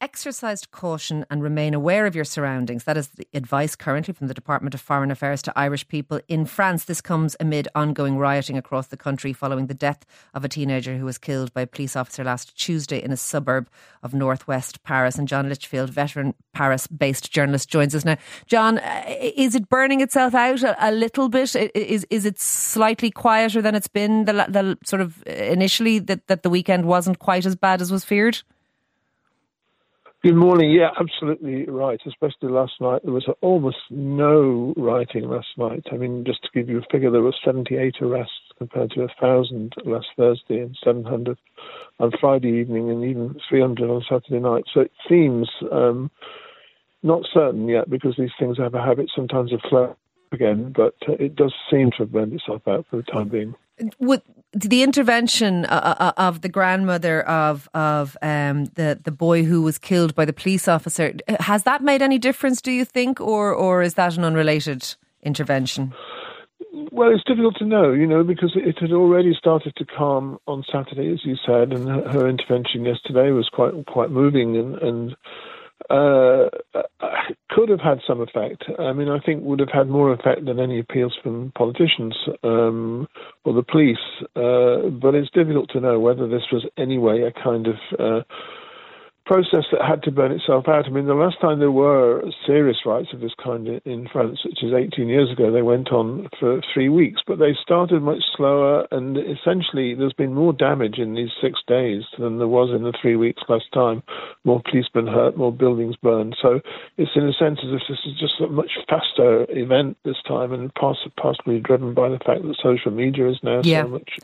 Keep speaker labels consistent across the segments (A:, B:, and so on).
A: exercise caution and remain aware of your surroundings. That is the advice currently from the Department of Foreign Affairs to Irish people in France. This comes amid ongoing rioting across the country following the death of a teenager who was killed by a police officer last Tuesday in a suburb of northwest Paris. And John Lichfield, veteran Paris based journalist, joins us now. John, uh, is it burning itself out a, a, little bit? Is, is it slightly quieter than it's been the, the sort of initially that, that the weekend wasn't quite as bad as was feared?
B: Good morning. Yeah, absolutely right. Especially last night, there was almost no rioting last night. I mean, just to give you a figure, there were 78 arrests compared to 1,000 last Thursday and 700 on Friday evening and even 300 on Saturday night. So it seems um, not certain yet because these things have a habit sometimes of flare again, but uh, it does seem to have burned itself out for the time being.
A: The intervention uh, uh, of the grandmother of of um, the the boy who was killed by the police officer has that made any difference? Do you think, or or is that an unrelated intervention?
B: Well, it's difficult to know, you know, because it had already started to calm on Saturday, as you said, and her intervention yesterday was quite quite moving and and uh, could have had some effect. I mean, I think would have had more effect than any appeals from politicians um, or the police. Uh, but it's difficult to know whether this was anyway a kind of uh, process that had to burn itself out. I mean, the last time there were serious riots of this kind in France, which is 18 years ago, they went on for three weeks, but they started much slower, and essentially there's been more damage in these six days than there was in the three weeks last time. More policemen hurt, more buildings burned. So it's in a sense as if this is just a much faster event this time, and possibly driven by the fact that social media is now yeah. so much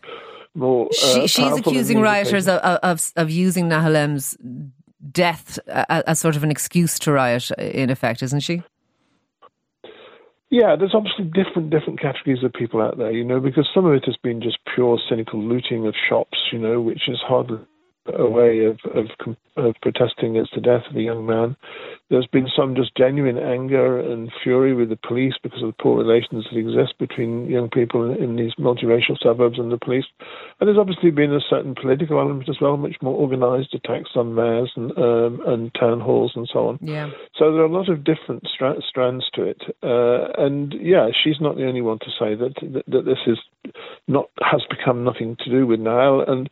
B: more. Uh,
A: she, she's accusing rioters of, of, of using Nahalem's death as sort of an excuse to riot, in effect, isn't she?
B: Yeah, there's obviously different different categories of people out there, you know, because some of it has been just pure cynical looting of shops, you know, which is hardly a way of, of, of protesting against the death of a young man. There's been some just genuine anger and fury with the police because of the poor relations that exist between young people in, in these multiracial suburbs and the police. And there's obviously been a certain political element as well, much more organised attacks on mayors and um, and town halls and so on.
A: Yeah.
B: So there are a lot of different stra- strands to it. Uh, and yeah, she's not the only one to say that, that that this is not has become nothing to do with Nahel. And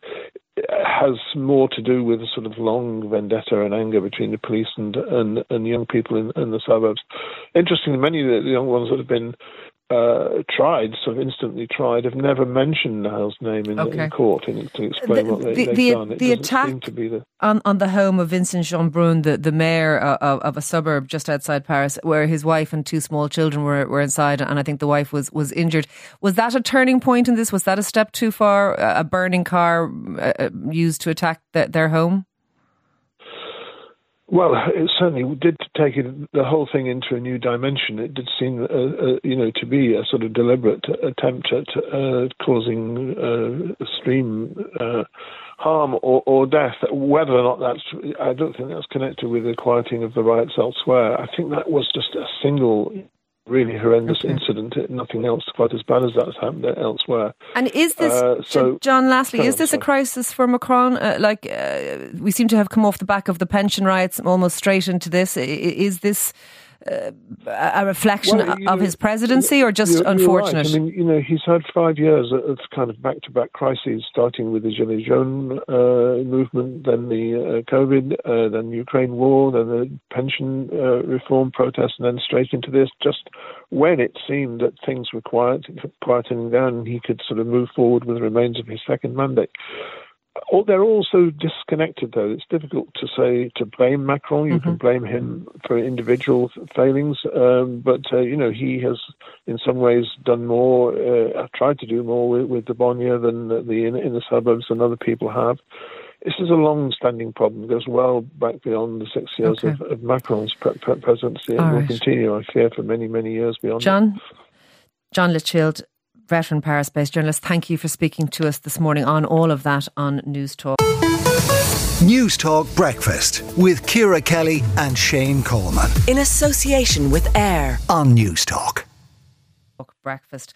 B: has more to do with sort of long vendetta and anger between the police and and, and young people in, in the suburbs. Interestingly, many of the young ones that have been uh, tried, sort of instantly tried, have never mentioned Nahel's name in, okay. in court in, to explain the, what they, have done. It
A: the attack the... On, on the home of Vincent Jeanbrun, the, the mayor of, of, a suburb just outside Paris, where his wife and two small children were, were inside, and I think the wife was, was injured. Was that a turning point in this? Was that a step too far? A burning car uh, uh, used to attack the, their home?
B: Well, it certainly did take it, the whole thing into a new dimension. It did seem, uh, uh, you know, to be a sort of deliberate attempt at uh, causing uh, extreme uh, harm or, or, death. Whether or not that's, I don't think that's connected with the quieting of the riots elsewhere. I think that was just a single really horrendous okay. incident. Nothing else quite as bad as that's happened elsewhere.
A: And is this, uh, so, John, lastly, is this a crisis for Macron? Uh, like, uh, we seem to have come off the back of the pension riots almost straight into this. Is this uh, a reflection well, of know, his presidency or just
B: you're,
A: unfortunate?
B: You're right. I mean, you know, he's had five years of kind of back to back crises, starting with the Gilets Jaunes uh, movement, then the uh, COVID, uh, then the Ukraine war, then the pension uh, reform protests, and then straight into this, just when it seemed that things were quiet, quietening down he could sort of move forward with the remains of his second mandate they're all so disconnected, though. It's difficult to say to blame Macron. You mm-hmm. can blame him for individual failings, um, but uh, you know he has, in some ways, done more, uh, tried to do more with, with the Bonnier than the in, in the suburbs than other people have. This is a long-standing problem. It goes well back beyond the six years okay. of, of, Macron's pre- pre- presidency, and All will right. continue, I fear, for many, many years beyond.
A: John, that. John Lichfield, veteran Paris based journalist, thank you for speaking to us this morning on all of that on News Talk.
C: News Talk Breakfast with Ciara Kelly and Shane Coleman.
D: In association with AIR
C: on News Talk.
A: Breakfast